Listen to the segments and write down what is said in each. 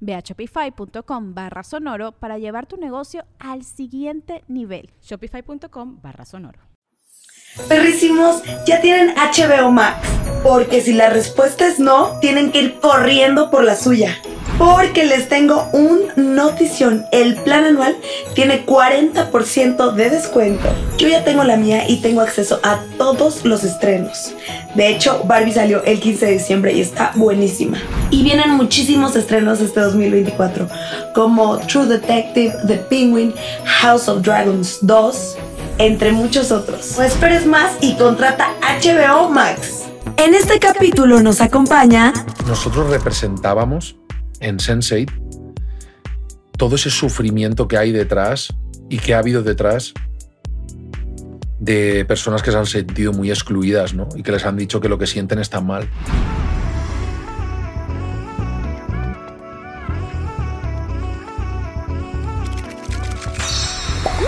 Ve a shopify.com barra sonoro para llevar tu negocio al siguiente nivel. Shopify.com barra sonoro. Perrísimos, ya tienen HBO Max. Porque si la respuesta es no, tienen que ir corriendo por la suya. Porque les tengo un notición. El plan anual tiene 40% de descuento. Yo ya tengo la mía y tengo acceso a todos los estrenos. De hecho, Barbie salió el 15 de diciembre y está buenísima. Y vienen muchísimos estrenos este 2024, como True Detective, The Penguin, House of Dragons 2, entre muchos otros. No esperes más y contrata HBO Max. En este capítulo nos acompaña... Nosotros representábamos en Sense8 todo ese sufrimiento que hay detrás y que ha habido detrás de personas que se han sentido muy excluidas ¿no? y que les han dicho que lo que sienten está mal.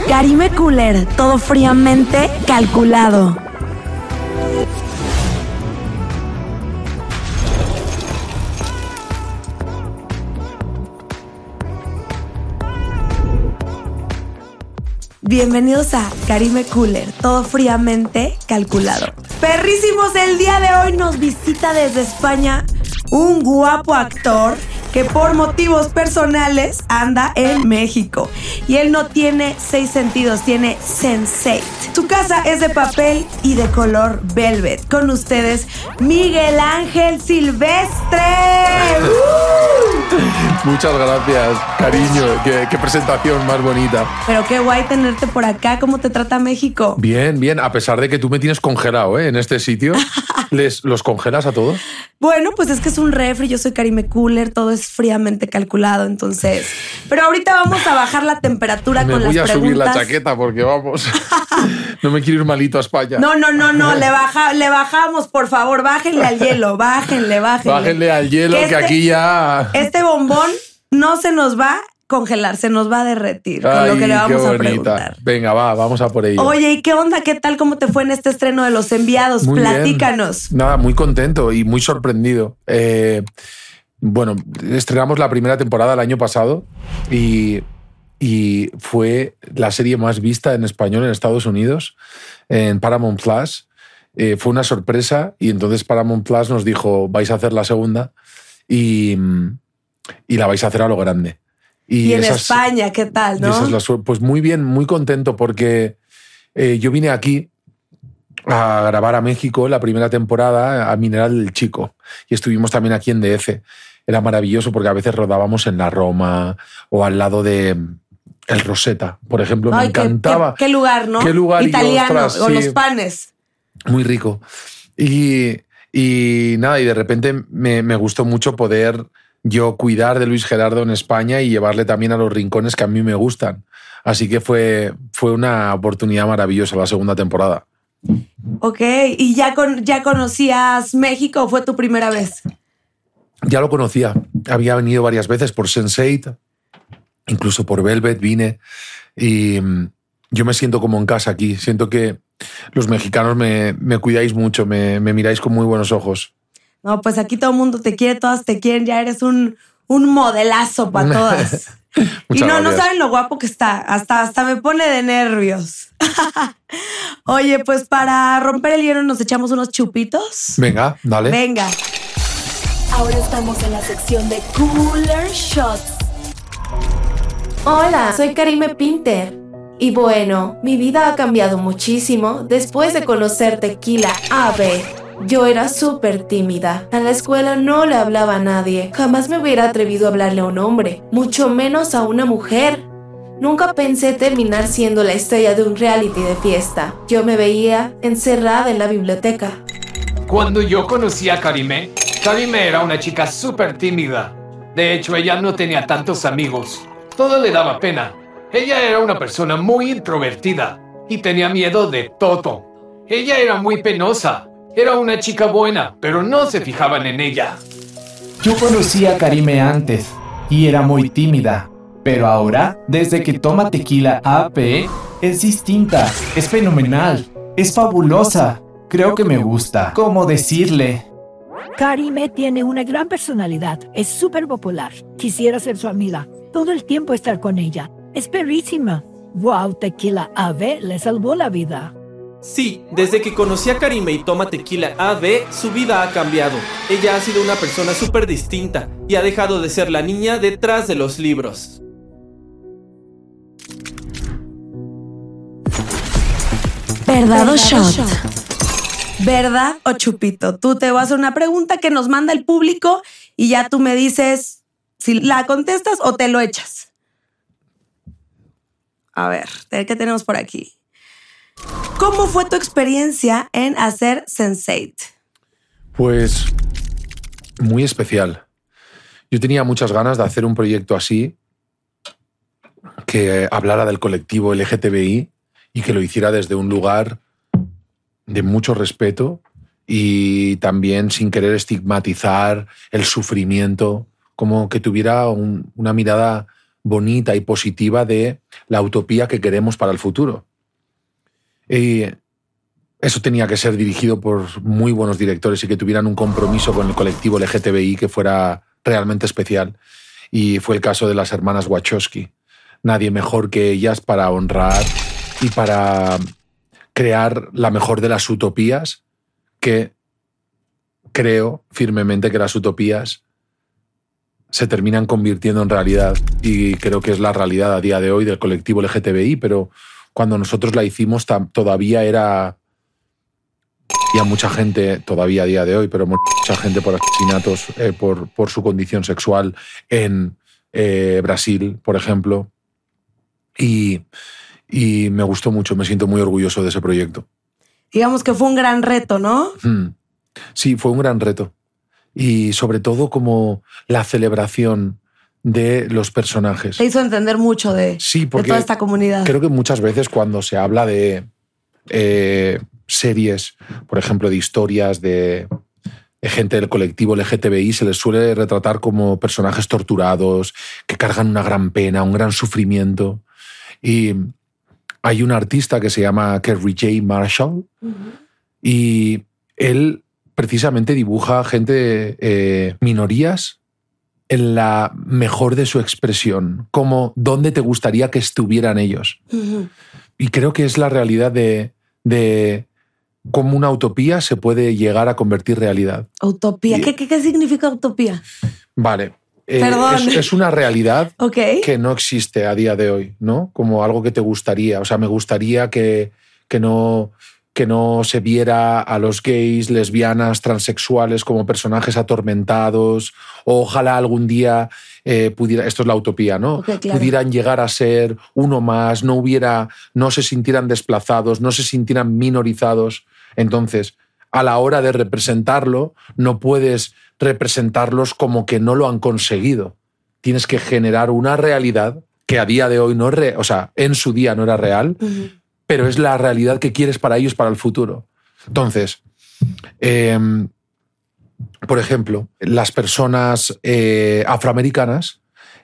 Karime Cooler, todo fríamente calculado. Bienvenidos a Karime Cooler, todo fríamente calculado. Perrísimos, el día de hoy nos visita desde España un guapo actor que por motivos personales anda en México. Y él no tiene seis sentidos, tiene sensei. Su casa es de papel y de color velvet. Con ustedes, Miguel Ángel Silvestre. Muchas gracias, cariño. Qué, qué, presentación más bonita. Pero qué guay tenerte por acá. ¿Cómo te trata México? Bien, bien. A pesar de que tú me tienes congelado ¿eh? en este sitio, ¿les, ¿los congelas a todos? Bueno, pues es que es un refri. Yo soy Karime Cooler. Todo es fríamente calculado, entonces. Pero ahorita vamos a bajar la temperatura me con voy las a preguntas. subir la chaqueta porque vamos. no me quiero ir malito a España. No, no, no, no. le, baja, le bajamos, por favor. Bájenle al hielo. Bájenle, bájenle. Bájenle al hielo, que, este- aquí ya. Este bombón no se nos va a congelar, se nos va a derretir con lo que le Ay, vamos a preguntar. Venga, va, vamos a por ello. Oye, ¿y qué onda? ¿Qué tal? ¿Cómo te fue en este estreno de Los Enviados? Muy bien. Platícanos. Nada, muy contento y muy sorprendido. Eh, bueno, estrenamos la primera temporada el año pasado y, y fue la serie más vista en español en Estados Unidos, en Paramount Plus. Eh, fue una sorpresa y entonces Paramount Plus nos dijo, vais a hacer la segunda y, y la vais a hacer a lo grande. Y, en esas- España, ¿qué tal, y no? suerte. Pues muy bien, muy contento porque eh, yo vine aquí a grabar a México la primera temporada a Mineral del Chico y estuvimos también aquí en DF. Era maravilloso porque a veces rodábamos en la Roma o al lado de mm, el Rosetta, por ejemplo. Ay, me encantaba. Qué, qué lugar, ¿no? Qué lugar, y Italiano, o sí. los panes. Muy rico. Y, y nada, y de repente me, me gustó mucho poder yo cuidar de Luis Gerardo en España y llevarle también a los rincones que a mí me gustan. Así que fue, fue una oportunidad maravillosa la segunda temporada. Ok, ¿y ya, con, ya conocías México o fue tu primera vez? Ya lo conocía, había venido varias veces por Sense8, incluso por Velvet vine y mm, yo me siento como en casa aquí. Siento que los mexicanos me, me cuidáis mucho, me, me miráis con muy buenos ojos. No, pues aquí todo el mundo te quiere, todas te quieren, ya eres un, un modelazo para todas. y no, no saben lo guapo que está. Hasta, hasta me pone de nervios. Oye, pues para romper el hielo nos echamos unos chupitos. Venga, dale. Venga. Ahora estamos en la sección de Cooler Shots. Hola, soy Karime Pinter. Y bueno, mi vida ha cambiado muchísimo después de conocer Tequila AB. Yo era súper tímida. En la escuela no le hablaba a nadie. Jamás me hubiera atrevido a hablarle a un hombre, mucho menos a una mujer. Nunca pensé terminar siendo la estrella de un reality de fiesta. Yo me veía encerrada en la biblioteca. Cuando yo conocí a Karime, Karime era una chica súper tímida. De hecho, ella no tenía tantos amigos. Todo le daba pena. Ella era una persona muy introvertida y tenía miedo de todo. Ella era muy penosa. Era una chica buena, pero no se fijaban en ella. Yo conocí a Karime antes y era muy tímida. Pero ahora, desde que toma tequila AP, es distinta, es fenomenal, es fabulosa. Creo que me gusta. ¿Cómo decirle? Karime tiene una gran personalidad, es súper popular. Quisiera ser su amiga, todo el tiempo estar con ella. Es perrísima. Wow, Tequila AB le salvó la vida. Sí, desde que conocí a Karime y toma tequila AB, su vida ha cambiado. Ella ha sido una persona súper distinta y ha dejado de ser la niña detrás de los libros. ¿Verdad o shot? ¿Verdad o chupito? Tú te vas a hacer una pregunta que nos manda el público y ya tú me dices si la contestas o te lo echas. A ver, ¿qué tenemos por aquí? ¿Cómo fue tu experiencia en hacer Sense8? Pues muy especial. Yo tenía muchas ganas de hacer un proyecto así que hablara del colectivo LGTBI y que lo hiciera desde un lugar de mucho respeto y también sin querer estigmatizar el sufrimiento, como que tuviera un- una mirada bonita y positiva de la utopía que queremos para el futuro. Y eso tenía que ser dirigido por muy buenos directores y que tuvieran un compromiso con el colectivo LGTBI que fuera realmente especial. Y fue el caso de las hermanas Wachowski. Nadie mejor que ellas para honrar y para crear la mejor de las utopías que creo firmemente que las utopías se terminan convirtiendo en realidad y creo que es la realidad a día de hoy del colectivo LGTBI, pero cuando nosotros la hicimos todavía era y a mucha gente todavía a día de hoy, pero mucha gente por asesinatos eh, por, por su condición sexual en eh, Brasil, por ejemplo. Y, y me gustó mucho, me siento muy orgulloso de ese proyecto. Digamos que fue un gran reto, ¿no? Mm. Sí, fue un gran reto. Y sobre todo como la celebración de los personajes. Te hizo entender mucho de, Sí, de porque toda esta comunidad. creo que muchas veces cuando se habla de eh, series, por ejemplo, de historias de, de gente del colectivo LGTBI, se les suele retratar como personajes torturados, que cargan una gran pena, un gran sufrimiento. Y hay un artista que se llama Kerry J. Marshall y él precisamente dibuja gente, eh, minorías, en la mejor de su expresión, como dónde te gustaría que estuvieran ellos. Y creo que es la realidad de, de cómo una utopía se puede llegar a convertir realidad. Utopía. Y- ¿Qué, qué, qué significa utopía? Vale. eh, es, es una realidad que no existe a día de hoy, ¿no? Como algo que te gustaría. O sea, me gustaría que, que no que no se viera a los gays, lesbianas, transexuales como personajes atormentados, o ojalá algún día eh, pudiera, esto es la utopía, ¿no? Claro. Pudieran llegar a ser uno más, no hubiera, no se sintieran desplazados, no se sintieran minorizados. Entonces, a la hora de representarlo, no puedes representarlos como que no lo han conseguido. Tienes que generar una realidad que a día de hoy no es, o sea, en su día no era real. Pero es la realidad que quieres para ellos para el futuro. Entonces, em, por ejemplo, las personas eh, afroamericanas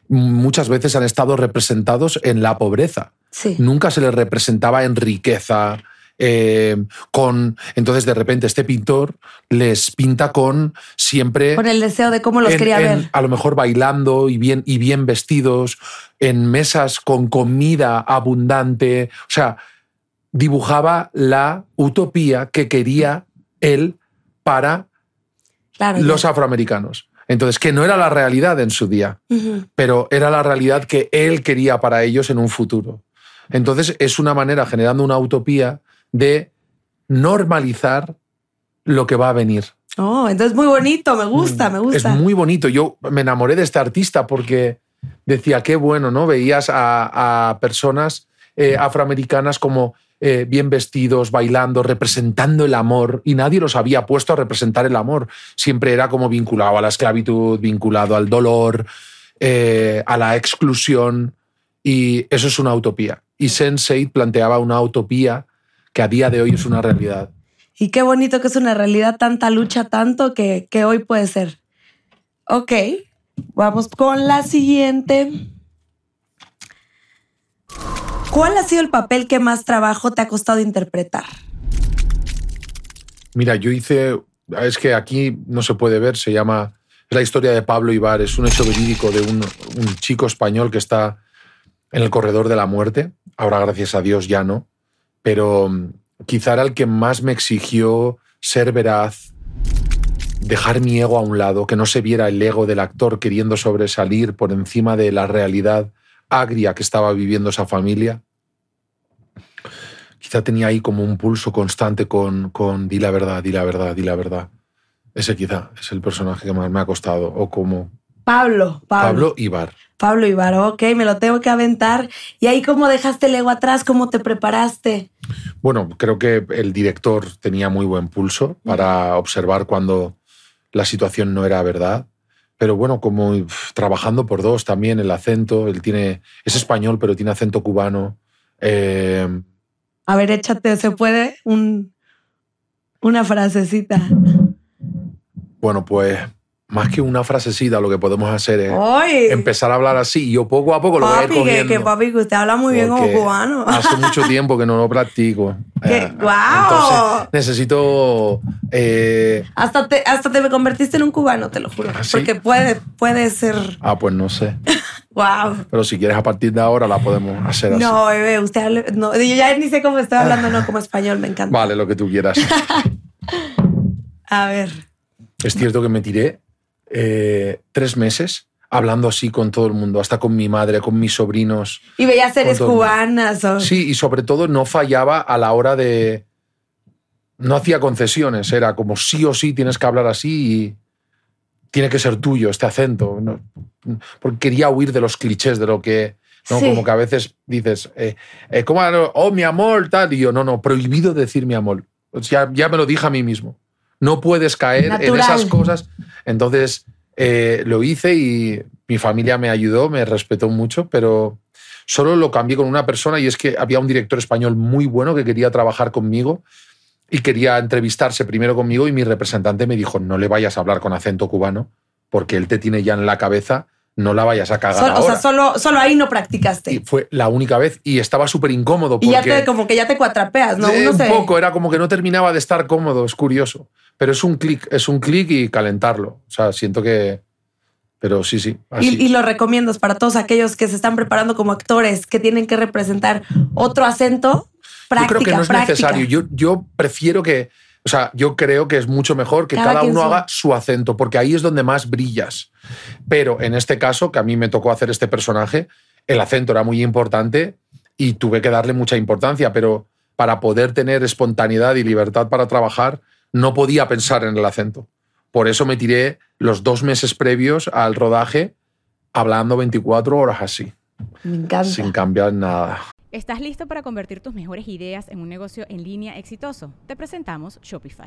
muchas veces han estado representados en la pobreza. Sí. Nunca se les representaba en riqueza. eh, con entonces de repente este pintor les pinta con siempre Con el deseo de cómo los en- quería en- ver. A lo mejor bailando y bien, y bien vestidos, en mesas con comida abundante. O sea, dibujaba la utopía que quería él para Claro. los afroamericanos. Entonces, que no era la realidad en su día, pero era la realidad que él quería para ellos en un futuro. Entonces es una manera, generando una utopía, de normalizar lo que va a venir. Oh, entonces muy bonito, me gusta, me gusta. Es muy bonito. Yo me enamoré de este artista porque decía, qué bueno, ¿no? Veías a, a personas eh, afroamericanas como eh, bien vestidos, bailando, representando el amor, y nadie los había puesto a representar el amor. Siempre era como vinculado a la esclavitud, vinculado al dolor, eh, a la exclusión, y eso es una utopía. Y Sense8 planteaba una utopía que a día de hoy es una realidad. Y qué bonito que es una realidad, tanta lucha, tanto que, que hoy puede ser. Ok, vamos con la siguiente. ¿Cuál ha sido el papel que más trabajo te ha costado interpretar? Mira, yo hice, es que aquí no se puede ver, se llama, la historia de Pablo Ibar, es un hecho verídico de un, un chico español que está en el corredor de la muerte, ahora gracias a Dios ya no, pero mm, quizá era el que más me exigió ser veraz, dejar mi ego a un lado, que no se viera el ego del actor queriendo sobresalir por encima de la realidad agria que estaba viviendo esa familia. Quizá tenía ahí como un pulso constante con, con di la verdad, di la verdad, di la verdad. Ese quizá es el personaje que más me ha costado. O como Pablo, Pablo. Pablo Ibar. Pablo Ibar, ok, me lo tengo que aventar. ¿Y ahí cómo dejaste el ego atrás? ¿Cómo te preparaste? Bueno, creo que el director tenía muy buen pulso para observar cuando la situación no era verdad. Pero bueno, como trabajando por dos también, el acento, él tiene, es español, pero tiene acento cubano. Eh, A ver, échate, ¿se puede? Un, una frasecita. bueno, pues más que una frasecita, lo que podemos hacer es empezar a hablar así y yo poco a poco lo voy a ir Papi, que, cogiendo. que papi, que usted habla muy bien como cubano. Hace mucho tiempo que no lo practico. Eh. Entonces necesito eh, Hasta te, hasta te me convertiste en un cubano, te lo juro. ¿Ah, sí? Porque puede, puede ser. Ah, pues no sé. Wow. Pero si quieres a partir de ahora la podemos hacer así. No, bebé, usted habla. No, yo ya ni sé cómo estoy hablando, no, como español, me encanta. Vale, lo que tú quieras. A ver. es cierto que me tiré eh, tres meses hablando así con todo el mundo, hasta con mi madre, con mis sobrinos. Y veías series cubanas. O... Sí, y sobre todo no fallaba a la hora de... No hacía concesiones, era como sí o sí tienes que hablar así y tiene que ser tuyo este acento. ¿no? Porque quería huir de los clichés de lo que... ¿no? Sí. Como que a veces dices, eh, eh, ¿cómo? Oh, mi amor, tal. Y yo, no, no, prohibido decir mi amor. O sea, ya me lo dije a mí mismo. No puedes caer en esas cosas. Entonces eh, lo hice y mi familia me ayudó, me respetó mucho, pero solo lo cambié con una persona y es que había un director español muy bueno que quería trabajar conmigo y quería entrevistarse primero conmigo y mi representante me dijo, no le vayas a hablar con acento cubano porque él te tiene ya en la cabeza, no la vayas a cagar Sol- o sea, solo, solo ahí no practicaste. Y fue la única vez y estaba súper incómodo Y, ya te, como que ya te cuatrapeas, ¿no? Uno un se- poco, era como que no terminaba de estar cómodo, es curioso. Pero es un clic, es un clic y calentarlo. O sea, siento que... Pero sí, sí. así. Y, y lo recomiendo para todos aquellos que se están preparando como actores, que tienen que representar otro acento. Práctica, yo creo que no es práctica. necesario. Yo, yo prefiero que, o sea, yo creo que es mucho mejor que Cada cada, uno su- haga su acento, porque ahí es donde más brillas. Pero en este caso, que a mí me tocó hacer este personaje, el acento era muy importante y tuve que darle mucha importancia, pero para poder tener espontaneidad y libertad para trabajar, no podía pensar en el acento. Por eso me tiré los dos meses previos al rodaje hablando 24 horas así, Me encanta. sin cambiar nada. ¿Estás listo para convertir tus mejores ideas en un negocio en línea exitoso? Te presentamos Shopify.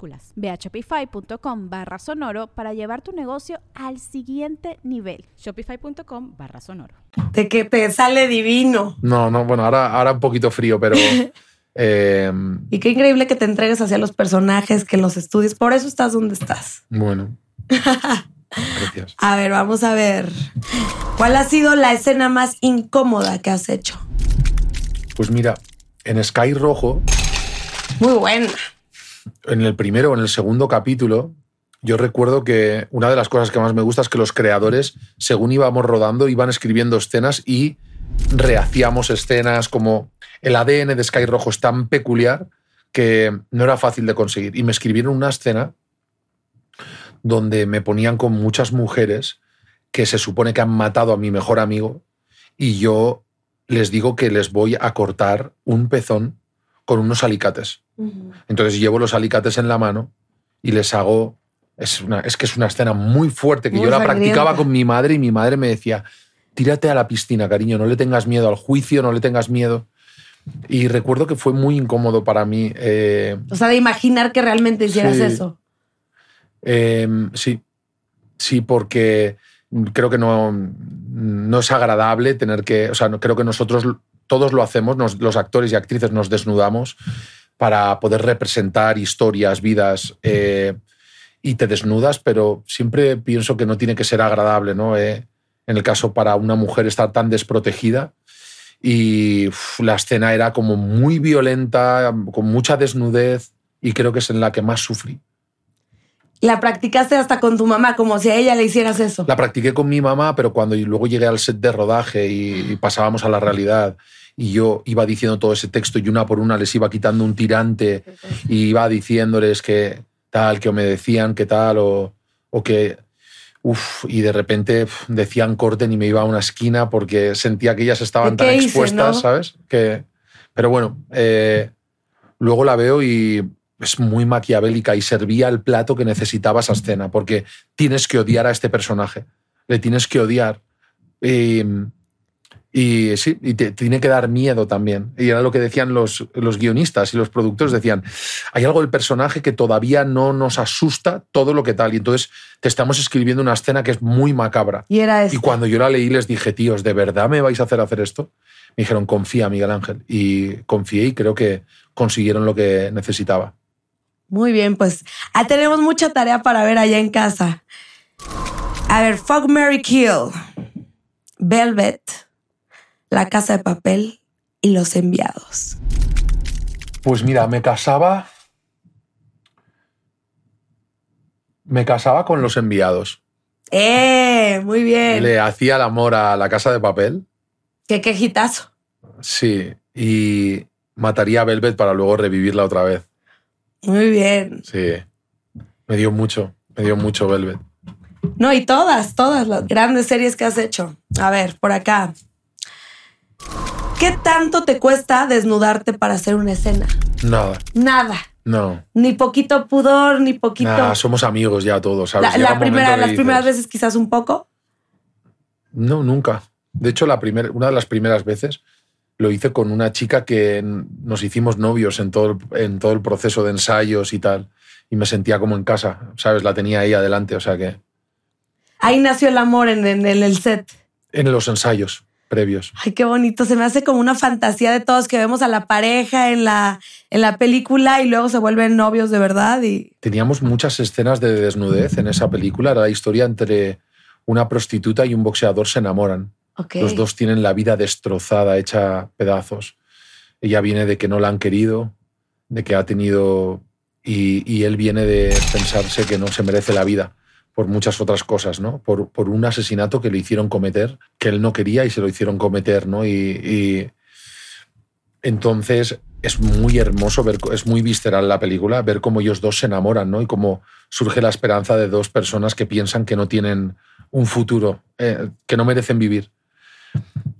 Minúsculas. Ve a shopify.com barra sonoro para llevar tu negocio al siguiente nivel. Shopify.com barra sonoro. De que te sale divino. No, no, bueno, ahora, ahora un poquito frío, pero. eh, Y qué increíble que te entregues hacia los personajes, que los estudies. Por eso estás donde estás. bueno. Gracias. A ver, vamos a ver. ¿Cuál ha sido la escena más incómoda que has hecho? Pues mira, en Sky Rojo, Muy buena. En el primero o en el segundo capítulo, yo recuerdo que una de las cosas que más me gusta es que los creadores, según íbamos rodando, iban escribiendo escenas y rehacíamos escenas como el ADN de Sky Rojo es tan peculiar que no era fácil de conseguir. Y me escribieron una escena donde me ponían con muchas mujeres que se supone que han matado a mi mejor amigo y yo les digo que les voy a cortar un pezón con unos alicates. Entonces llevo los alicates en la mano y les hago... Es, una, es que es una escena muy fuerte que Muy yo la practicaba con mi madre y mi madre me decía, tírate a la piscina, cariño, no le tengas miedo al juicio, no le tengas miedo. Y recuerdo que fue muy incómodo para mí. eh, O sea, de imaginar que realmente hicieras Sí. eso. eh, sí, sí, porque creo que no, no es agradable tener que, o sea, creo que nosotros todos lo hacemos, nos- los actores y actrices nos desnudamos para poder representar historias, vidas, eh, y te desnudas, pero siempre pienso que no tiene que ser agradable, ¿no? Eh, en el caso para una mujer estar tan desprotegida y uf, la escena era como muy violenta, con mucha desnudez, y creo que es en la que más sufrí. La practicaste hasta con tu mamá, como si a ella le hicieras eso. La practiqué con mi mamá, pero cuando luego llegué al set de rodaje y, y pasábamos a la realidad y yo iba diciendo todo ese texto y una por una les iba quitando un tirante y iba diciéndoles que tal, que o me decían que tal o, o que... Uf, y de repente uf, decían corten y me iba a una esquina porque sentía que ellas estaban ¿De tan hice, expuestas, no? ¿sabes? Que, pero bueno, eh, luego la veo y es muy maquiavélica y servía el plato que necesitaba esa escena, porque tienes que odiar a este personaje, le tienes que odiar. Y, y sí, y te tiene que dar miedo también. Y era lo que decían los, los guionistas y los productores, decían, hay algo del personaje que todavía no nos asusta todo lo que tal. Y entonces te estamos escribiendo una escena que es muy macabra. Y era eso. Y cuando yo la leí les dije, tíos, ¿de verdad me vais a hacer hacer esto? Me dijeron, confía, Miguel Ángel. Y confié y creo que consiguieron lo que necesitaba. Muy bien, pues ah, tenemos mucha tarea para ver allá en casa. A ver, Fuck Mary Kill, Velvet, La Casa de Papel y Los Enviados. Pues mira, me casaba. Me casaba con los enviados. ¡Eh! Muy bien. Le hacía el amor a la casa de papel. ¡Qué quejitazo! Sí. Y mataría a Velvet para luego revivirla otra vez. Muy bien. Sí. Me dio mucho. Me dio mucho Velvet. No, y todas, todas las grandes series que has hecho. A ver, por acá. ¿Qué tanto te cuesta desnudarte para hacer una escena? Nada. Nada. No. Ni poquito pudor, ni poquito. Somos amigos ya todos, ¿sabes? la, la primera, las dices, primeras veces quizás un poco. No, nunca. De hecho, la primer, una de las primeras veces lo hice con una chica que nos hicimos novios en todo, el, en todo el proceso de ensayos y tal. Y me sentía como en casa, ¿sabes? La tenía ahí adelante, o sea que Ahí nació el amor en, en el set. en los ensayos previos. Ay, qué bonito. Se me hace como una fantasía de todos que vemos a la pareja en la, en la película y luego se vuelven novios de verdad. Y Teníamos muchas escenas de desnudez en esa película. Era la historia entre una prostituta y un boxeador se enamoran. Los dos tienen la vida destrozada, hecha pedazos. Ella viene de que no la han querido, de que ha tenido... Y, y él viene de pensarse que no se merece la vida por muchas otras cosas, ¿no? Por, por un asesinato que le hicieron cometer, que él no quería y se lo hicieron cometer, ¿no? Y, entonces es muy hermoso ver, es muy visceral la película, ver cómo ellos dos se enamoran, ¿no? Y cómo surge la esperanza de dos personas que piensan que no tienen un futuro, eh, que no merecen vivir.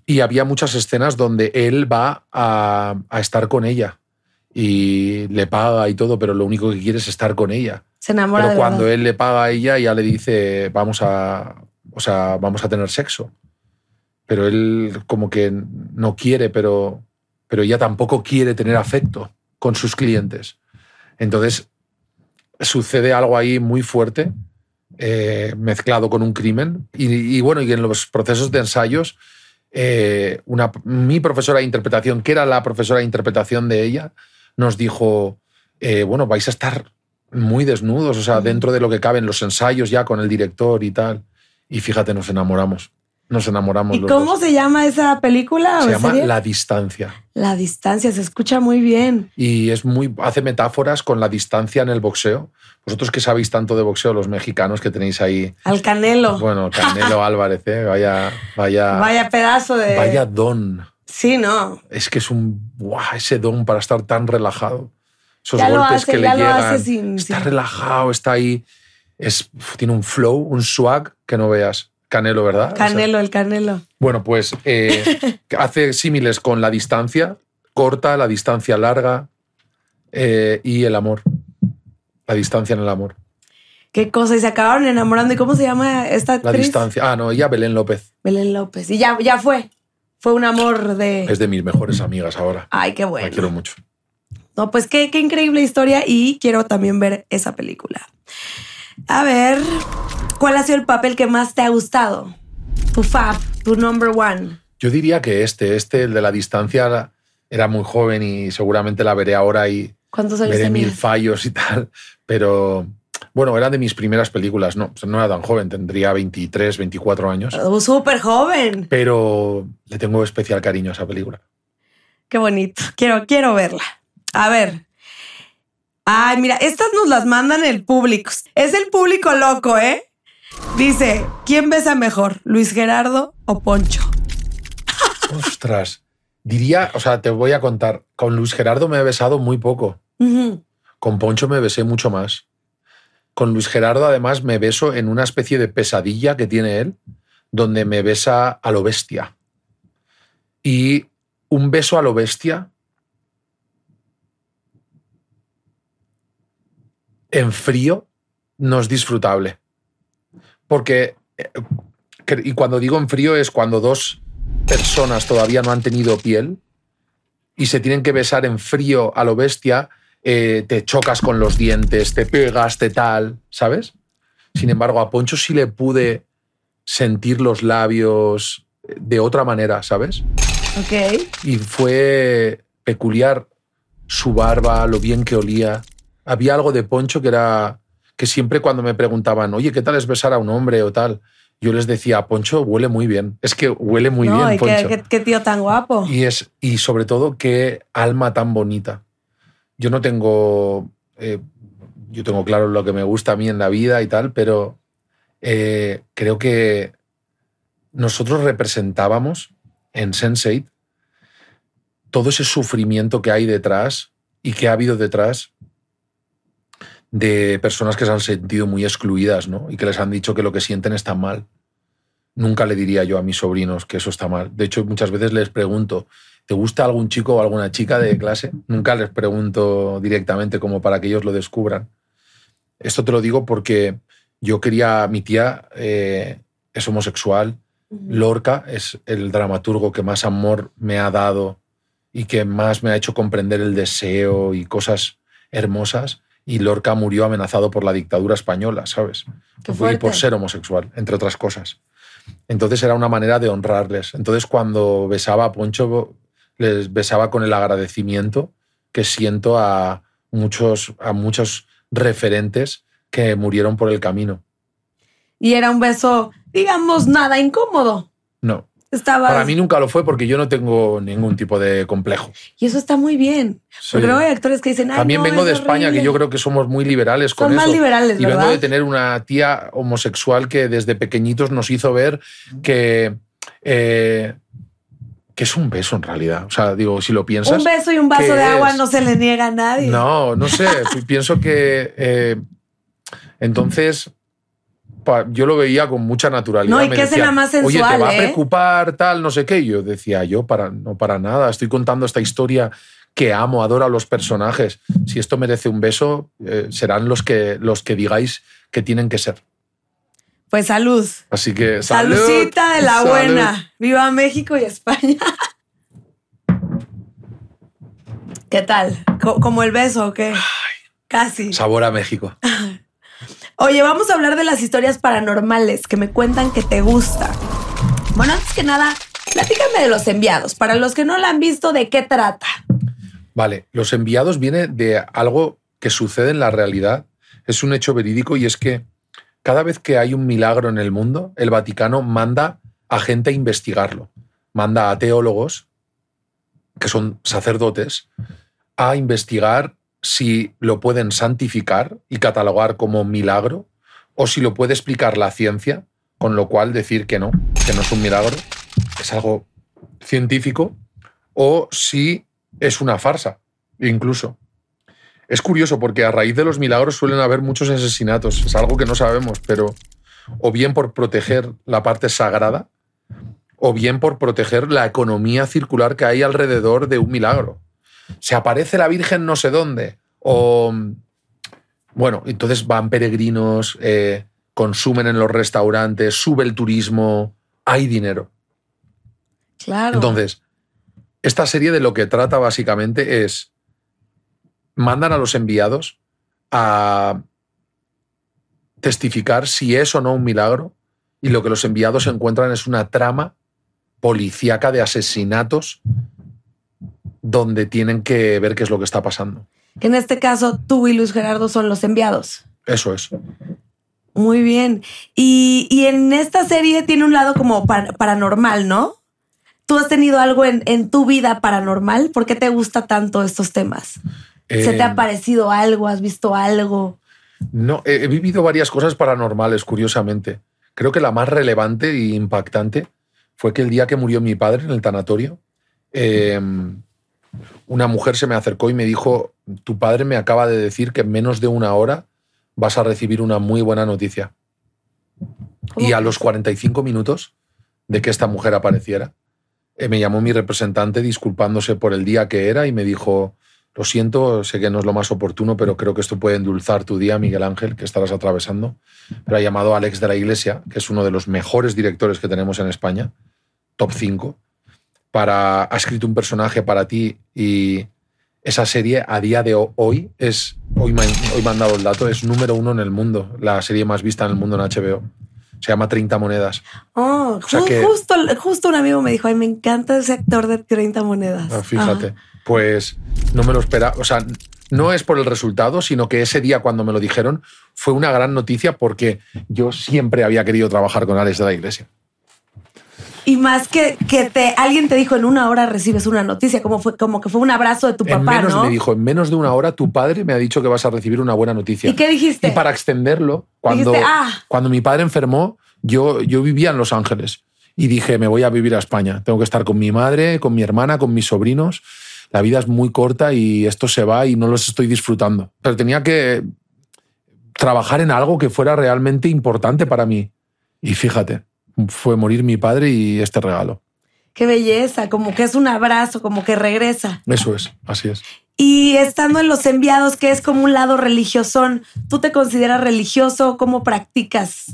Y había muchas escenas donde él va a, a estar con ella y le paga y todo, pero lo único que quiere es estar con ella. se enamora Pero de cuando verdad. él le paga a ella, ya le dice, vamos a, o sea, vamos a tener sexo. Pero él como que no quiere, pero, pero ella tampoco quiere tener afecto con sus clientes. Entonces, sucede algo ahí muy fuerte, eh, mezclado con un crimen. Y, y bueno, y en los procesos de ensayos, eh, una, mi profesora de interpretación, que era la profesora de interpretación de ella, nos dijo, eh, bueno, vais a estar muy desnudos, o sea, dentro de lo que caben los ensayos ya con el director y tal. Y fíjate, nos enamoramos. Nos enamoramos. ¿Y los cómo dos. se llama esa película? Se llama serie? La Distancia. La distancia, se escucha muy bien. Y es muy, hace metáforas con la distancia en el boxeo. Vosotros que sabéis tanto de boxeo, los mexicanos que tenéis ahí. Al Canelo. Bueno, Canelo Álvarez, ¿eh? vaya, vaya, Vaya pedazo de. vaya don. Sí, no. Es que es un, ¡buah! ese don para estar tan relajado. Esos Ya lo golpes hace, que le ya llegan. sin- está relajado, está ahí. Es, tiene un flow, un swag que no veas. Canelo, ¿verdad? O sea, Canelo, el Canelo. bueno, pues eh, hace símiles con la distancia corta, la distancia larga eh, y el amor. La distancia en el amor. Qué cosa. Y se acabaron enamorando. ¿Y cómo se llama esta La actriz? distancia. Ah, no, ella Belén López. Belén López. Y ya, ya fue. Fue un amor de. Es de mis mejores amigas ahora. Ay, qué La bueno. quiero mucho. No, pues qué, qué increíble historia y quiero también ver esa película. A ver, ¿cuál ha sido el papel que más te ha gustado? Tu fab, tu number one. Yo diría que este, este, el de la distancia, era muy joven y seguramente la veré ahora y ¿Cuántos años veré mil fallos y tal. Pero bueno, era de mis primeras películas. No, no era tan joven, tendría 23, 24 años. Oh, Súper joven. Pero le tengo especial cariño a esa película. Qué bonito. Quiero, quiero verla. A ver. Ay, mira, estas nos las mandan el público. Es el público loco, ¿eh? Dice, ¿quién besa mejor, Luis Gerardo o Poncho? Ostras. Diría, o sea, te voy a contar, con Luis Gerardo me he besado muy poco. Con Poncho me besé mucho más. Con Luis Gerardo además me beso en una especie de pesadilla que tiene él, donde me besa a lo bestia. Y un beso a lo bestia en frío no es disfrutable. Porque, eh, y cuando digo en frío es cuando dos personas todavía no han tenido piel y se tienen que besar en frío a lo bestia, eh, te chocas con los dientes, te pegas, te tal, ¿sabes? Sin embargo, a Poncho sí le pude sentir los labios de otra manera, ¿sabes? Ok. Y fue peculiar su barba, lo bien que olía. Había algo de Poncho que era que siempre cuando me preguntaban, oye, ¿qué tal es besar a un hombre o tal? Yo les decía, Poncho huele muy bien. Es que huele muy no, bien, y qué, Poncho. qué- qué tío tan guapo. Y, es, y sobre todo, qué alma tan bonita. Yo no tengo. eh, yo tengo claro lo que me gusta a mí en la vida y tal, pero eh, creo que nosotros representábamos en Sense8 todo ese sufrimiento que hay detrás y que ha habido detrás de personas que se han sentido muy excluidas, ¿no? Y que les han dicho que lo que sienten está mal. Nunca le diría yo a mis sobrinos que eso está mal. De hecho, muchas veces les pregunto, ¿te gusta algún chico o alguna chica de clase? Nunca les pregunto directamente como para que ellos lo descubran. Esto te lo digo porque yo quería, mi tía eh, es homosexual, Lorca es el dramaturgo que más amor me ha dado y que más me ha hecho comprender el deseo y cosas hermosas. Y Lorca murió amenazado por la dictadura española, ¿sabes? Y por ser homosexual, entre otras cosas. Entonces era una manera de honrarles. Entonces cuando besaba a Poncho, les besaba con el agradecimiento que siento a muchos, a muchos referentes que murieron por el camino. Y era un beso, digamos, nada incómodo. No. Estaba. Para mí nunca lo fue porque yo no tengo ningún tipo de complejo. Y eso está muy bien. Sí. Porque luego hay actores que dicen, Ay, También no, vengo de España, horrible". que yo creo que somos muy liberales con Son más eso. liberales, y vengo ¿verdad? de tener una tía homosexual que desde pequeñitos nos hizo ver que, eh, que es un beso en realidad. O sea, digo, si lo piensas. Un beso y un vaso ¿qué de agua es? no se le niega a nadie. No, no sé. pienso que eh, entonces yo lo veía con mucha naturalidad. No, y qué escena decían, más Oye, sensual, te va a ¿eh?". preocupar tal, no sé qué. Y yo decía, yo para no para nada. Estoy contando esta historia que amo, adoro a los personajes. Si esto merece un beso, eh, serán los que los que digáis que tienen que ser. Pues salud. Así que salud. Saludcita de la Salud. buena. Viva México y España. ¿Qué tal? Co- ¿Como el beso o qué? Casi. Sabor a México. Oye, vamos a hablar de las historias paranormales que me cuentan que te gusta. Bueno, antes que nada, platícame de los enviados. Para los que no la han visto, ¿de qué trata? Vale, los enviados viene de algo que sucede en la realidad. Es un hecho verídico y es que cada vez que hay un milagro en el mundo, el Vaticano manda a gente a investigarlo. Manda a teólogos, que son sacerdotes, a investigar si lo pueden santificar y catalogar como milagro o si lo puede explicar la ciencia, con lo cual decir que no, que no es un milagro, es algo científico, o si es una farsa, incluso. Es curioso porque a raíz de los milagros suelen haber muchos asesinatos, es algo que no sabemos, pero o bien por proteger la parte sagrada, o bien por proteger la economía circular que hay alrededor de un milagro. Se aparece la Virgen no sé dónde, o... Bueno, entonces van peregrinos, eh, consumen en los restaurantes, sube el turismo, hay dinero. Claro. Entonces, esta serie de lo que trata básicamente es, mandan a los enviados a testificar si es o no un milagro y lo que los enviados encuentran es una trama policíaca de asesinatos donde tienen que ver qué es lo que está pasando. En este caso, tú y Luis Gerardo son los enviados. Eso es. Muy bien. Y, y en esta serie tiene un lado como par- paranormal, ¿no? ¿Tú has tenido algo en, en tu vida paranormal? ¿Por qué te gusta tanto estos temas? ¿Se te Eh, ha parecido algo? ¿Has visto algo? No, he, he vivido varias cosas paranormales, curiosamente. Creo que la más relevante e impactante fue que el día que murió mi padre en el tanatorio, eh, una mujer se me acercó y me dijo, tu padre me acaba de decir que en menos de una hora vas a recibir una muy buena noticia. Y a los 45 minutos de que esta mujer apareciera, eh, me llamó mi representante disculpándose por el día que era y me dijo, lo siento, sé que no es lo más oportuno, pero creo que esto puede endulzar tu día, Miguel Ángel, que estarás atravesando. Pero ha llamado a Alex de la Iglesia, que es uno de los mejores directores que tenemos en España, top 5, para, ha escrito un personaje para ti y esa serie a día de hoy es, hoy me, hoy me han dado el dato, es número uno en el mundo, la serie más vista en el mundo en HBO. Se llama 30 monedas. Oh, sea ju- que- justo, justo un amigo me dijo, ay, me encanta ese actor de 30 monedas. Ah, fíjate, Ajá. Pues no me lo esperaba. O sea, no es por el resultado, sino que ese día cuando me lo dijeron fue una gran noticia porque yo siempre había querido trabajar con Alex de la Iglesia. Y más que, que te, alguien te dijo en una hora recibes una noticia, como, fue, como que fue un abrazo de tu en papá, menos ¿no? me dijo, en menos de una hora tu padre me ha dicho que vas a recibir una buena noticia. ¿Y qué dijiste? Y para extenderlo, cuando, Dijiste, "Ah". cuando mi padre enfermó, yo, yo vivía en Los Ángeles y dije, me voy a vivir a España. Tengo que estar con mi madre, con mi hermana, con mis sobrinos. La vida es muy corta y esto se va y no los estoy disfrutando. Pero tenía que trabajar en algo que fuera realmente importante para mí. Y fíjate, fue morir mi padre y este regalo. Qué belleza, como que es un abrazo, como que regresa. Eso es, así es. Y estando en los enviados, que es como un lado religiosón, ¿tú te consideras religioso? ¿Cómo practicas?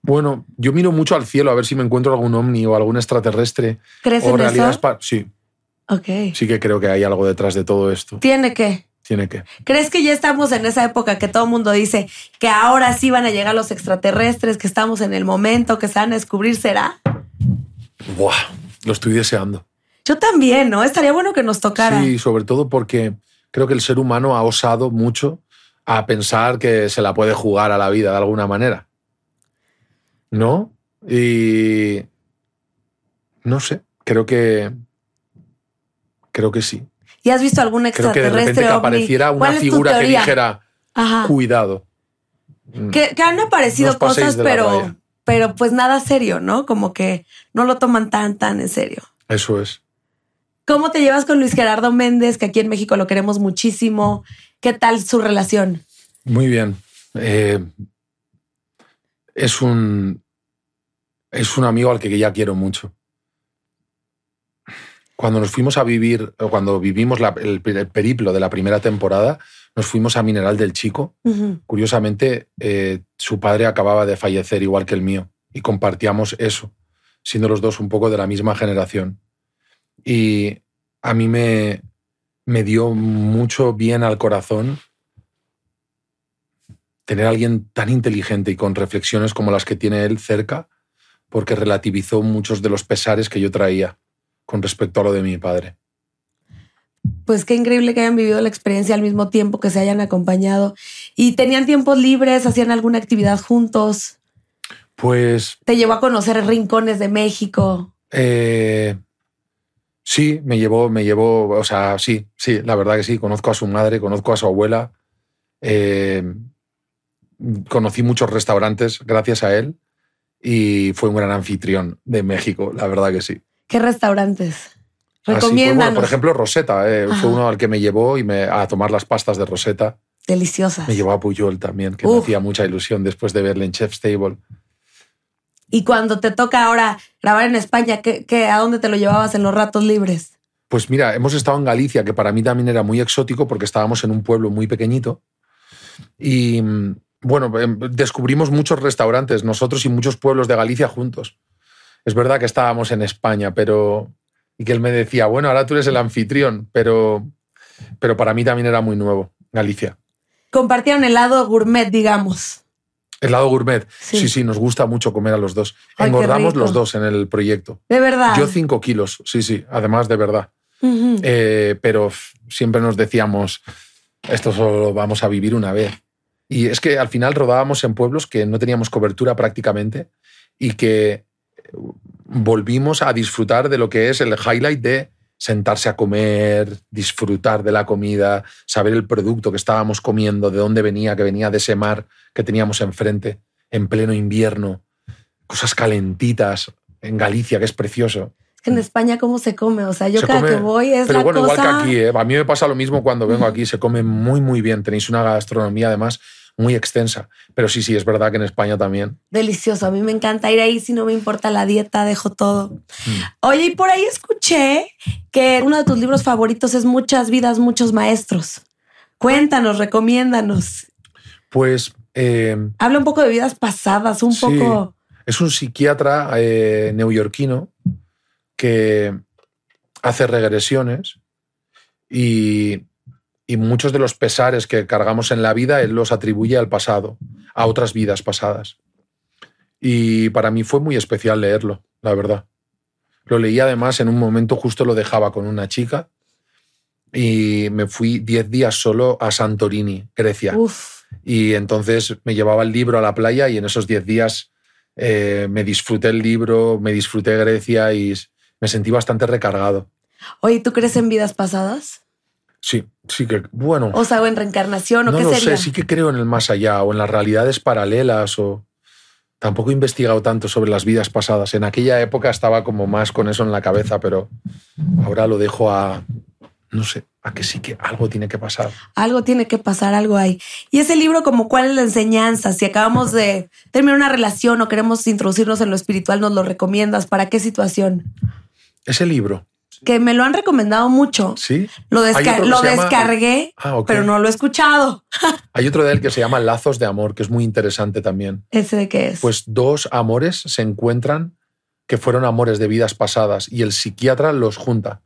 Bueno, yo miro mucho al cielo a ver si me encuentro algún ovni o algún extraterrestre. ¿Crees o en realidades eso? Sí, Ok. sí que creo que hay algo detrás de todo esto. Tiene que. Tiene que. ¿Crees que ya estamos en esa época que todo el mundo dice que ahora sí van a llegar los extraterrestres, que estamos en el momento, que se van a descubrir? ¿Será? Buah, lo estoy deseando. Yo también, ¿no? Estaría bueno que nos tocara. Sí, sobre todo porque creo que el ser humano ha osado mucho a pensar que se la puede jugar a la vida de alguna manera. ¿No? Y. No sé, creo que. Creo que sí. ¿Y has visto algún Creo que de extraterrestre? repente que apareciera una ¿Cuál es tu figura que dijera, Ajá. cuidado. Mm. Que, que han aparecido cosas, pero, pero pues nada serio, ¿no? Como que no lo toman tan, tan en serio. Eso es. ¿Cómo te llevas con Luis Gerardo Méndez, que aquí en México lo queremos muchísimo? ¿Qué tal su relación? Muy bien. Eh, es un. Es un amigo al que ya quiero mucho. Cuando nos fuimos a vivir, cuando vivimos la- el, el periplo de la primera temporada, nos fuimos a Mineral del Chico. Curiosamente, eh, su padre acababa de fallecer igual que el mío y compartíamos eso, siendo los dos un poco de la misma generación. Y a mí me, me dio mucho bien al corazón tener a alguien tan inteligente y con reflexiones como las que tiene él cerca, porque relativizó muchos de los pesares que yo traía con respecto a lo de mi padre. Pues qué increíble que hayan vivido la experiencia al mismo tiempo, que se hayan acompañado. ¿Y tenían tiempos libres? ¿Hacían alguna actividad juntos? Pues ¿Te llevó a conocer rincones de México? eh, sí, me llevó, me llevó, o sea, sí, sí, la verdad que sí. Conozco a su madre, conozco a su abuela. eh, conocí muchos restaurantes gracias a él y fue un gran anfitrión de México, la verdad que sí. ¿Qué restaurantes? Recomiéndanos. bueno, por ejemplo, Rosetta, eh, fue uno al que me llevó y me, a tomar las pastas de Rosetta. Deliciosas. Me llevó a Puyol también, que me hacía mucha ilusión después de verle en Chef's Table. Y cuando te toca ahora grabar en España, ¿qué, qué- a dónde te lo llevabas en los ratos libres? Pues mira, hemos estado en Galicia, que para mí también era muy exótico porque estábamos en un pueblo muy pequeñito. Y mm, bueno, em, descubrimos muchos restaurantes, nosotros y muchos pueblos de Galicia juntos. Es verdad que estábamos en España, pero. Y que él me decía, bueno, ahora tú eres el anfitrión, pero, pero para mí también era muy nuevo, Galicia. Compartieron el lado gourmet, digamos. El lado gourmet. Sí. Sí, sí, nos gusta mucho comer a los dos. Ay, Engordamos los dos en el proyecto. De verdad. Yo cinco kilos, sí, sí, además de verdad. Eh, pero siempre nos decíamos, esto solo lo vamos a vivir una vez. Y es que al final rodábamos en pueblos que no teníamos cobertura prácticamente y que volvimos a disfrutar de lo que es el highlight de sentarse a comer, disfrutar de la comida, saber el producto que estábamos comiendo, de dónde venía, que venía de ese mar que teníamos enfrente, en pleno invierno, cosas calentitas, en Galicia, que es precioso. En España, ¿cómo se come? O sea, yo Se cada come- que voy es Pero la bueno, cosa... igual que aquí, ¿eh? a mí me pasa lo mismo cuando vengo aquí, se come muy, muy bien. Tenéis una gastronomía además muy extensa. Pero sí, sí, es verdad que en España también. Delicioso. A mí me encanta ir ahí. Si no me importa la dieta, dejo todo. Mm. Oye, y por ahí escuché que uno de tus libros favoritos es Muchas vidas, muchos maestros. Cuéntanos, recomiéndanos. Pues eh, Habla un poco de vidas pasadas, un Sí. poco. es un psiquiatra eh, neoyorquino que hace regresiones y, y muchos de los pesares que cargamos en la vida él los atribuye al pasado, a otras vidas pasadas. Y para mí fue muy especial leerlo, la verdad. Lo leí además en un momento, justo lo dejaba con una chica y me fui 10 días solo a Santorini, Grecia. Uf. Y entonces me llevaba el libro a la playa y en esos 10 días eh, me disfruté el libro, me disfruté Grecia y me sentí bastante recargado. Oye, ¿tú crees en vidas pasadas? Sí, sí que, bueno, O sea, o en reencarnación, o no qué lo sería. sé, sí que creo en el más allá o en las realidades paralelas o... Tampoco he investigado tanto sobre las vidas pasadas. En aquella época estaba como más con eso en la cabeza, pero ahora lo dejo a, no sé, a que sí que algo tiene que pasar. Algo tiene que pasar, algo hay. Y ese libro, como cuál es la enseñanza, si acabamos de terminar una relación o queremos introducirnos en lo espiritual, nos lo recomiendas. ¿Para qué situación? Ese libro, Que me lo han recomendado mucho. ¿sí? Lo, desca- llama- descargué, Ah, pero no lo he escuchado. Hay otro de él que se llama Lazos de Amor, que es muy interesante también. ¿Ese de qué es? Pues dos amores se encuentran que fueron amores de vidas pasadas y el psiquiatra los junta.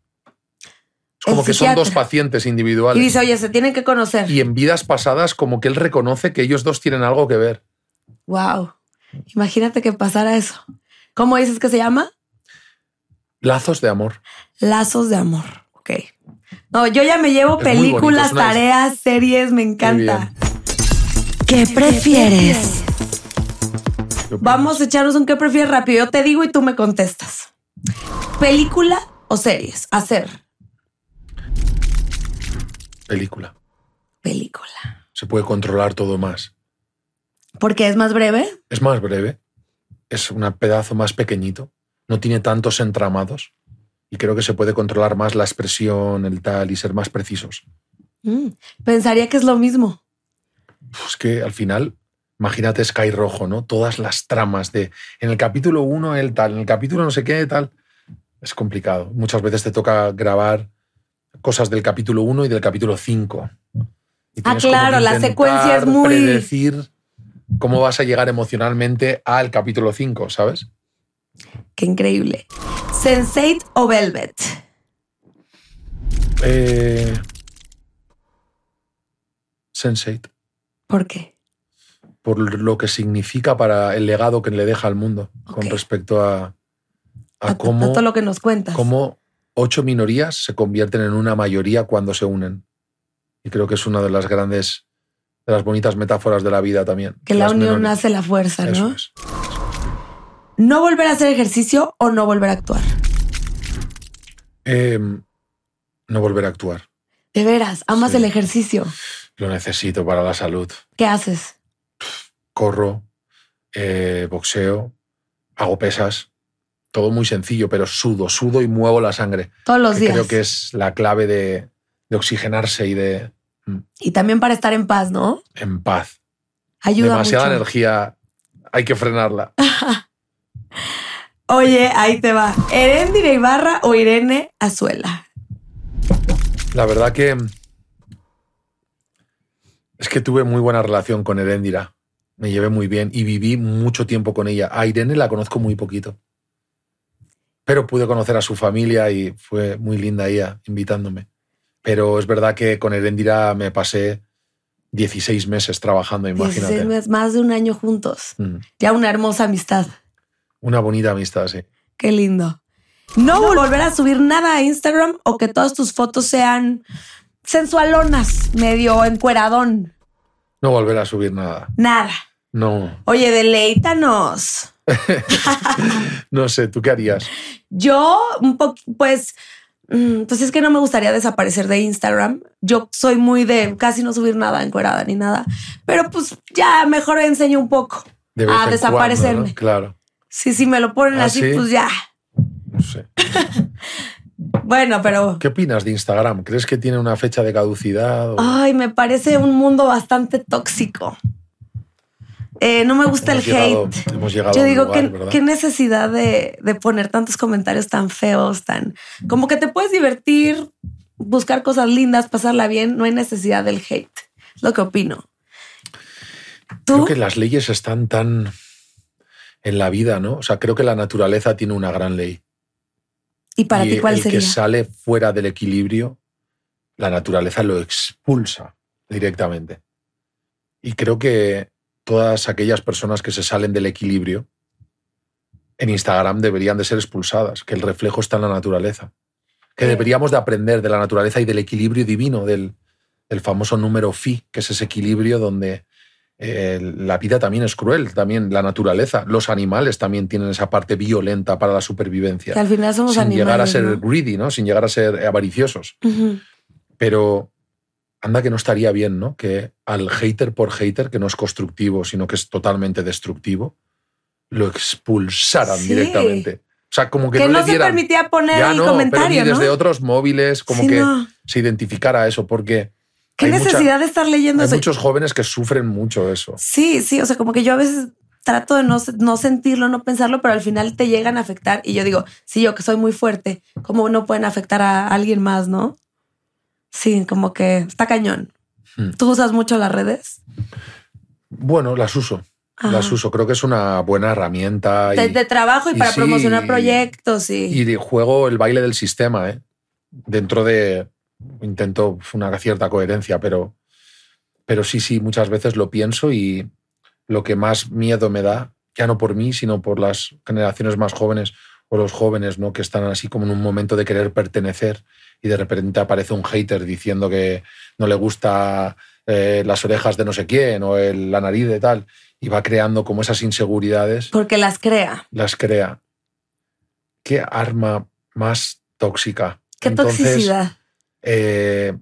Es como El que son dos pacientes y individuales. dice, oye, se tienen que conocer. Y en vidas pasadas como que él reconoce que ellos dos tienen algo que ver. Wow. Imagínate que pasara eso. ¿Cómo dices que se llama? Lazos de amor. Lazos de amor. Ok. No, yo ya me llevo Es muy bonito, películas, una- tareas, series, me encanta. ¿Qué prefieres? Vamos a echarnos un qué prefieres rápido. Yo te digo y tú me contestas. ¿Película o series? Hacer Película. película. Se puede controlar todo más. Porque es más breve. Es más breve. Es un pedazo más pequeñito. No tiene tantos entramados. Y creo que se puede controlar más la expresión, el tal, y ser más precisos. Mm, pensaría que es lo mismo. Es que al final, imagínate Sky Rojo, ¿no? Todas las tramas de. En el capítulo 1, el tal, en el capítulo no sé qué, tal. Es complicado. Muchas veces te toca grabar cosas del capítulo 1 y del capítulo 5. Y Ah, claro, la secuencia es muy- Predecir cómo vas a llegar emocionalmente al capítulo 5, ¿sabes? Qué increíble. Sense8 o Velvet. Eh... Sense8. ¿Por qué? por lo que significa para el legado que le deja al mundo con respecto a, a, A, cómo, a todo lo que nos cuentas. cómo ocho minorías se convierten en una mayoría cuando se unen. Y creo que es una de las grandes, de las bonitas metáforas de la vida también. que la unión minorías. hace la fuerza, Eso ¿no? es. No volver a hacer ejercicio o no volver a actuar. Eh, no volver a actuar. De veras, amas Sí. el ejercicio. Lo necesito para la salud. ¿Qué haces? Corro, eh, boxeo, hago pesas. Todo muy sencillo, pero sudo, sudo y muevo la sangre. Todos los que días. Creo que es la clave de, de oxigenarse y de mm, Y también para estar en paz, ¿no? en paz. Ayuda Demasiada mucho. energía, hay que frenarla. Oye, ahí te va. ¿Erendira Ibarra o Irene Azuela? La verdad que es que tuve muy buena relación con Heréndira. Me llevé muy bien y viví mucho tiempo con ella. A Irene la conozco muy poquito. Pero pude conocer a su familia y fue muy linda ella invitándome. Pero es verdad que con Heréndira me pasé 16 meses trabajando, 16 imagínate. meses, más de un año juntos. Mm. Ya una hermosa amistad. Una bonita amistad, sí. Qué lindo. No volver a subir nada a Instagram o que todas tus fotos sean sensualonas, medio encueradón. No volver a subir nada. Nada. No. Oye, deleítanos. No sé, ¿tú qué harías? Yo, un poco, pues, mm, pues es que no me gustaría desaparecer de Instagram. Yo soy muy de casi no subir nada encuerada ni nada, pero pues ya mejor enseño un poco a desaparecerme. cuando, ¿no? Claro. Sí, sí, me lo ponen ¿Ah, así, sí? pues ya. No sé. Bueno, pero ¿Qué opinas de Instagram? ¿Crees que tiene una fecha de caducidad? o- ay, me parece un mundo bastante tóxico. Eh, no me gusta hemos el llegado, hate. Hemos llegado Yo a un digo, lugar, ¿qué, qué necesidad de, de poner tantos comentarios tan feos, tan como que te puedes divertir, buscar cosas lindas, pasarla bien, no hay necesidad del hate. Es lo que opino. Creo que las leyes están tan en la vida, ¿no? O sea, creo que la naturaleza tiene una gran ley. ¿Y para y ti cuál el sería? que sale fuera del equilibrio, la naturaleza lo expulsa directamente. Y creo que todas aquellas personas que se salen del equilibrio en Instagram deberían de ser expulsadas, que el reflejo está en la naturaleza. Que deberíamos de aprender de la naturaleza y del equilibrio divino, del, del famoso número phi, que es ese equilibrio donde eh, la vida también es cruel, también la naturaleza, los animales también tienen esa parte violenta para la supervivencia. Que al final somos sin llegar a ser ¿no? greedy, ¿no? Sin llegar a ser avariciosos. Ujú. Pero anda que no estaría bien, ¿no? Que al hater por hater, que no es constructivo, sino que es totalmente destructivo, lo expulsaran Sí. directamente. O sea, como que, Que no, no le se dieran. permitía poner Ya el no, pero comentario, ni ¿no? desde otros móviles, como Sí, que se identificara eso, porque ¿Qué hay mucha- necesidad de estar leyendo hay eso? muchos jóvenes que sufren mucho eso. Sí, sí, o sea, como que yo a veces trato de no, no sentirlo, no pensarlo, pero al final te llegan a afectar. Y yo digo, sí, yo que soy muy fuerte, ¿cómo no pueden afectar a alguien más, no? Sí, como que está cañón. Hmm. ¿Tú usas mucho las redes? Bueno, las uso. Ajá. Las uso. Creo que es una buena herramienta. y- De, de trabajo y, y para sí, promocionar proyectos y... Y de- juego el baile del sistema, ¿eh? Dentro de. Intento una cierta coherencia, pero. Pero sí, sí, muchas veces lo pienso y lo que más miedo me da, ya no por mí, sino por las generaciones más jóvenes o los jóvenes, ¿no? Que están así como en un momento de querer pertenecer y de repente aparece un hater diciendo que no le gusta eh, las orejas de no sé quién o el- la nariz de tal y va creando como esas inseguridades Porque las crea. las crea. ¿Qué arma más tóxica? Qué Entonces, toxicidad. Eh,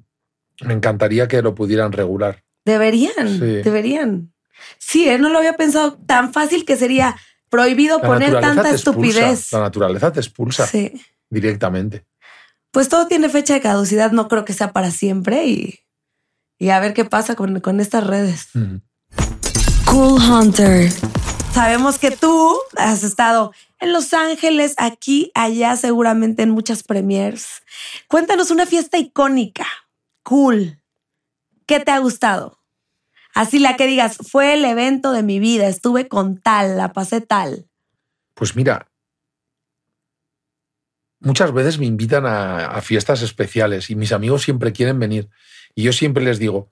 me encantaría que lo pudieran regular. Deberían, Sí. deberían. Sí, ¿eh? no lo había pensado tan fácil que sería prohibido La poner tanta expulsa, estupidez. La naturaleza te expulsa Sí. directamente. Pues todo tiene fecha de caducidad, no creo que sea para siempre y, y a ver qué pasa con, con estas redes. Mm. Cool Hunter. Sabemos que tú has estado en Los Ángeles, aquí, allá, seguramente en muchas premiers. Cuéntanos una fiesta icónica, cool. ¿Qué te ha gustado? Así la que digas, fue el evento de mi vida, estuve con tal, la pasé tal. Pues mira, muchas veces me invitan a, a fiestas especiales y mis amigos siempre quieren venir. Y yo siempre les digo,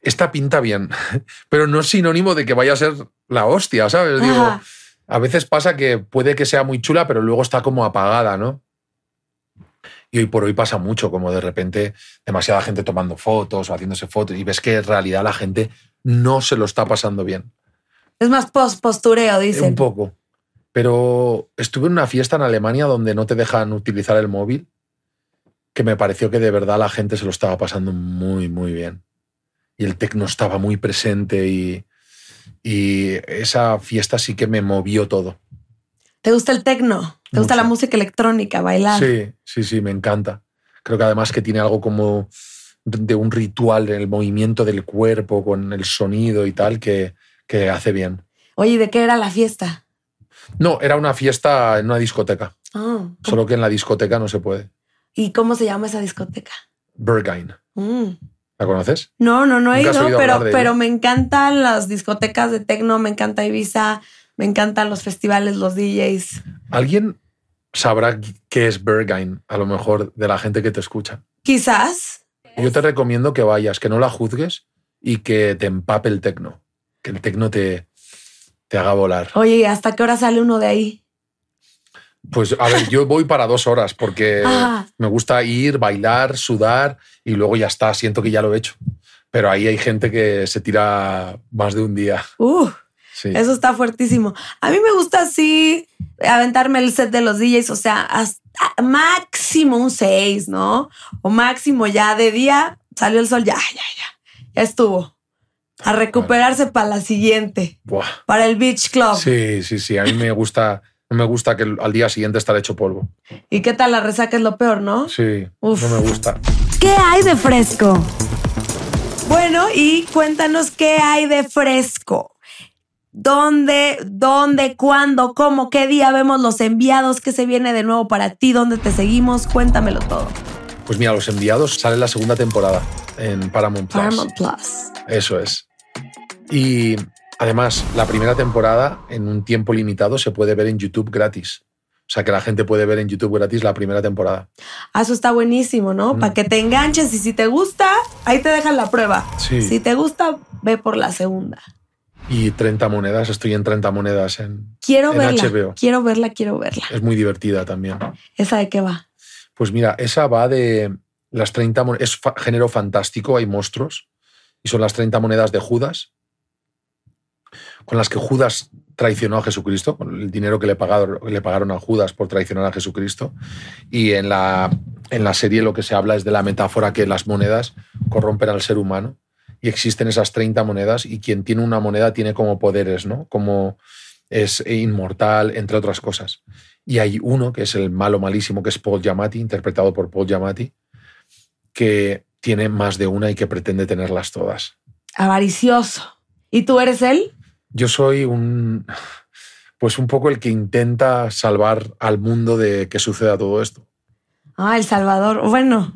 esta pinta bien, pero no es sinónimo de que vaya a ser la hostia, ¿sabes? Digo, Ajá. A veces pasa que puede que sea muy chula, pero luego está como apagada, ¿no? Y hoy por hoy pasa mucho, como de repente demasiada gente tomando fotos o haciéndose fotos y ves que en realidad la gente no se lo está pasando bien. Es más pos- postureo, dicen. Un poco. Pero estuve en una fiesta en Alemania donde no te dejan utilizar el móvil, que me pareció que de verdad la gente se lo estaba pasando muy, muy bien. Y el tecno estaba muy presente y, y esa fiesta sí que me movió todo. ¿Te gusta el tecno? ¿Te gusta la música electrónica, bailar? Sí, sí, sí, me encanta. Creo que además que tiene algo como de un ritual en el movimiento del cuerpo, con el sonido y tal, que, que hace bien. Oye, ¿y ¿de qué era la fiesta? No, era una fiesta en una discoteca, Ah, solo que en la discoteca no se puede. ¿Y cómo se llama esa discoteca? Berghain. Mm. ¿La conoces? No, no, no he ¿Nunca has ido, pero, me encantan las discotecas de tecno, me encanta Ibiza, me encantan los festivales, los DJs. ¿Alguien sabrá qué es Berghain? A lo mejor de la gente que te escucha. Quizás. Yo te recomiendo que vayas, que no la juzgues y que te empape el tecno. Que el tecno te, te haga volar. Oye, ¿y ¿hasta qué hora sale uno de ahí? Pues a ver, yo voy para dos horas porque Ah. me gusta ir, bailar, sudar y luego ya está, siento que ya lo he hecho. Pero ahí hay gente que se tira más de un día. Uh, Sí. eso está fuertísimo. A mí me gusta así aventarme el set de los DJs, o sea, hasta máximo un 6, ¿no? O máximo ya de día salió el sol, ya, ya, ya, ya estuvo. A recuperarse para la siguiente, Buah. para el Beach Club. Sí, sí, sí. A mí me gusta, no me gusta que al día siguiente estar hecho polvo. ¿Y qué tal la resaca es lo peor, no? Sí, Uf. no me gusta. ¿Qué hay de fresco? Bueno, y cuéntanos qué hay de fresco. ¿Dónde, dónde, cuándo, cómo, qué día vemos los enviados? ¿Qué se viene de nuevo para ti? ¿Dónde te seguimos? Cuéntamelo todo. Pues mira, Los Enviados sale la segunda temporada en Paramount Plus. Paramount Plus. Eso es. Y además, la primera temporada en un tiempo limitado se puede ver en YouTube gratis. O sea que la gente puede ver en YouTube gratis la primera temporada. Ah, Eso está buenísimo, ¿no? Mm. Para que te enganches y si te gusta, ahí te dejan la prueba. Sí. Si te gusta, ve por la segunda. Y 30 monedas, estoy en 30 monedas en, Quiero en verla. HBO. Quiero verla, quiero verla. Es muy divertida también. ¿Esa de qué va? Pues mira, esa va de las 30 monedas. Es género fantástico, hay monstruos. Y son las 30 monedas de Judas, con las que Judas traicionó a Jesucristo, con el dinero que le pagaron, le pagaron a Judas por traicionar a Jesucristo. Y en la, en la serie lo que se habla es de la metáfora que las monedas corrompen al ser humano. Y existen esas 30 monedas y quien tiene una moneda tiene como poderes, ¿no? Como es inmortal, entre otras cosas. Y hay uno que es el malo malísimo, que es Paul Giamatti, interpretado por Paul Giamatti, que tiene más de una y que pretende tenerlas todas. Avaricioso. ¿Y tú eres él? Yo soy un, pues un poco el que intenta salvar al mundo de que suceda todo esto. Ah, El Salvador. Bueno,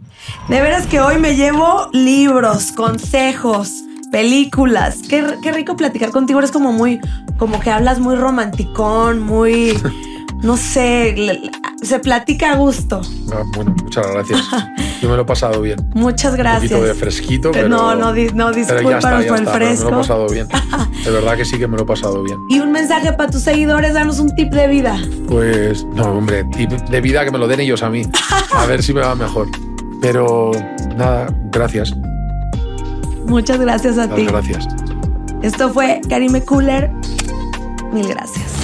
de veras que hoy me llevo libros, consejos, películas. Qué, qué rico platicar contigo. Eres como muy, como que hablas muy romanticón, muy, no sé, se platica a gusto. Ah, Bueno, muchas gracias. Yo me lo he pasado bien. Muchas Un gracias. poquito de fresquito, pero. no, no, no, discúlpanos por el está, pero Me fresco. lo he pasado bien. De verdad que sí que me lo he pasado bien. Y un mensaje para tus seguidores, danos un tip de vida. Pues no, hombre, tip de vida que me lo den ellos a mí. A ver si me va mejor. Pero nada, gracias. Muchas gracias a ti. gracias. Esto fue Karime Cooler. Mil gracias.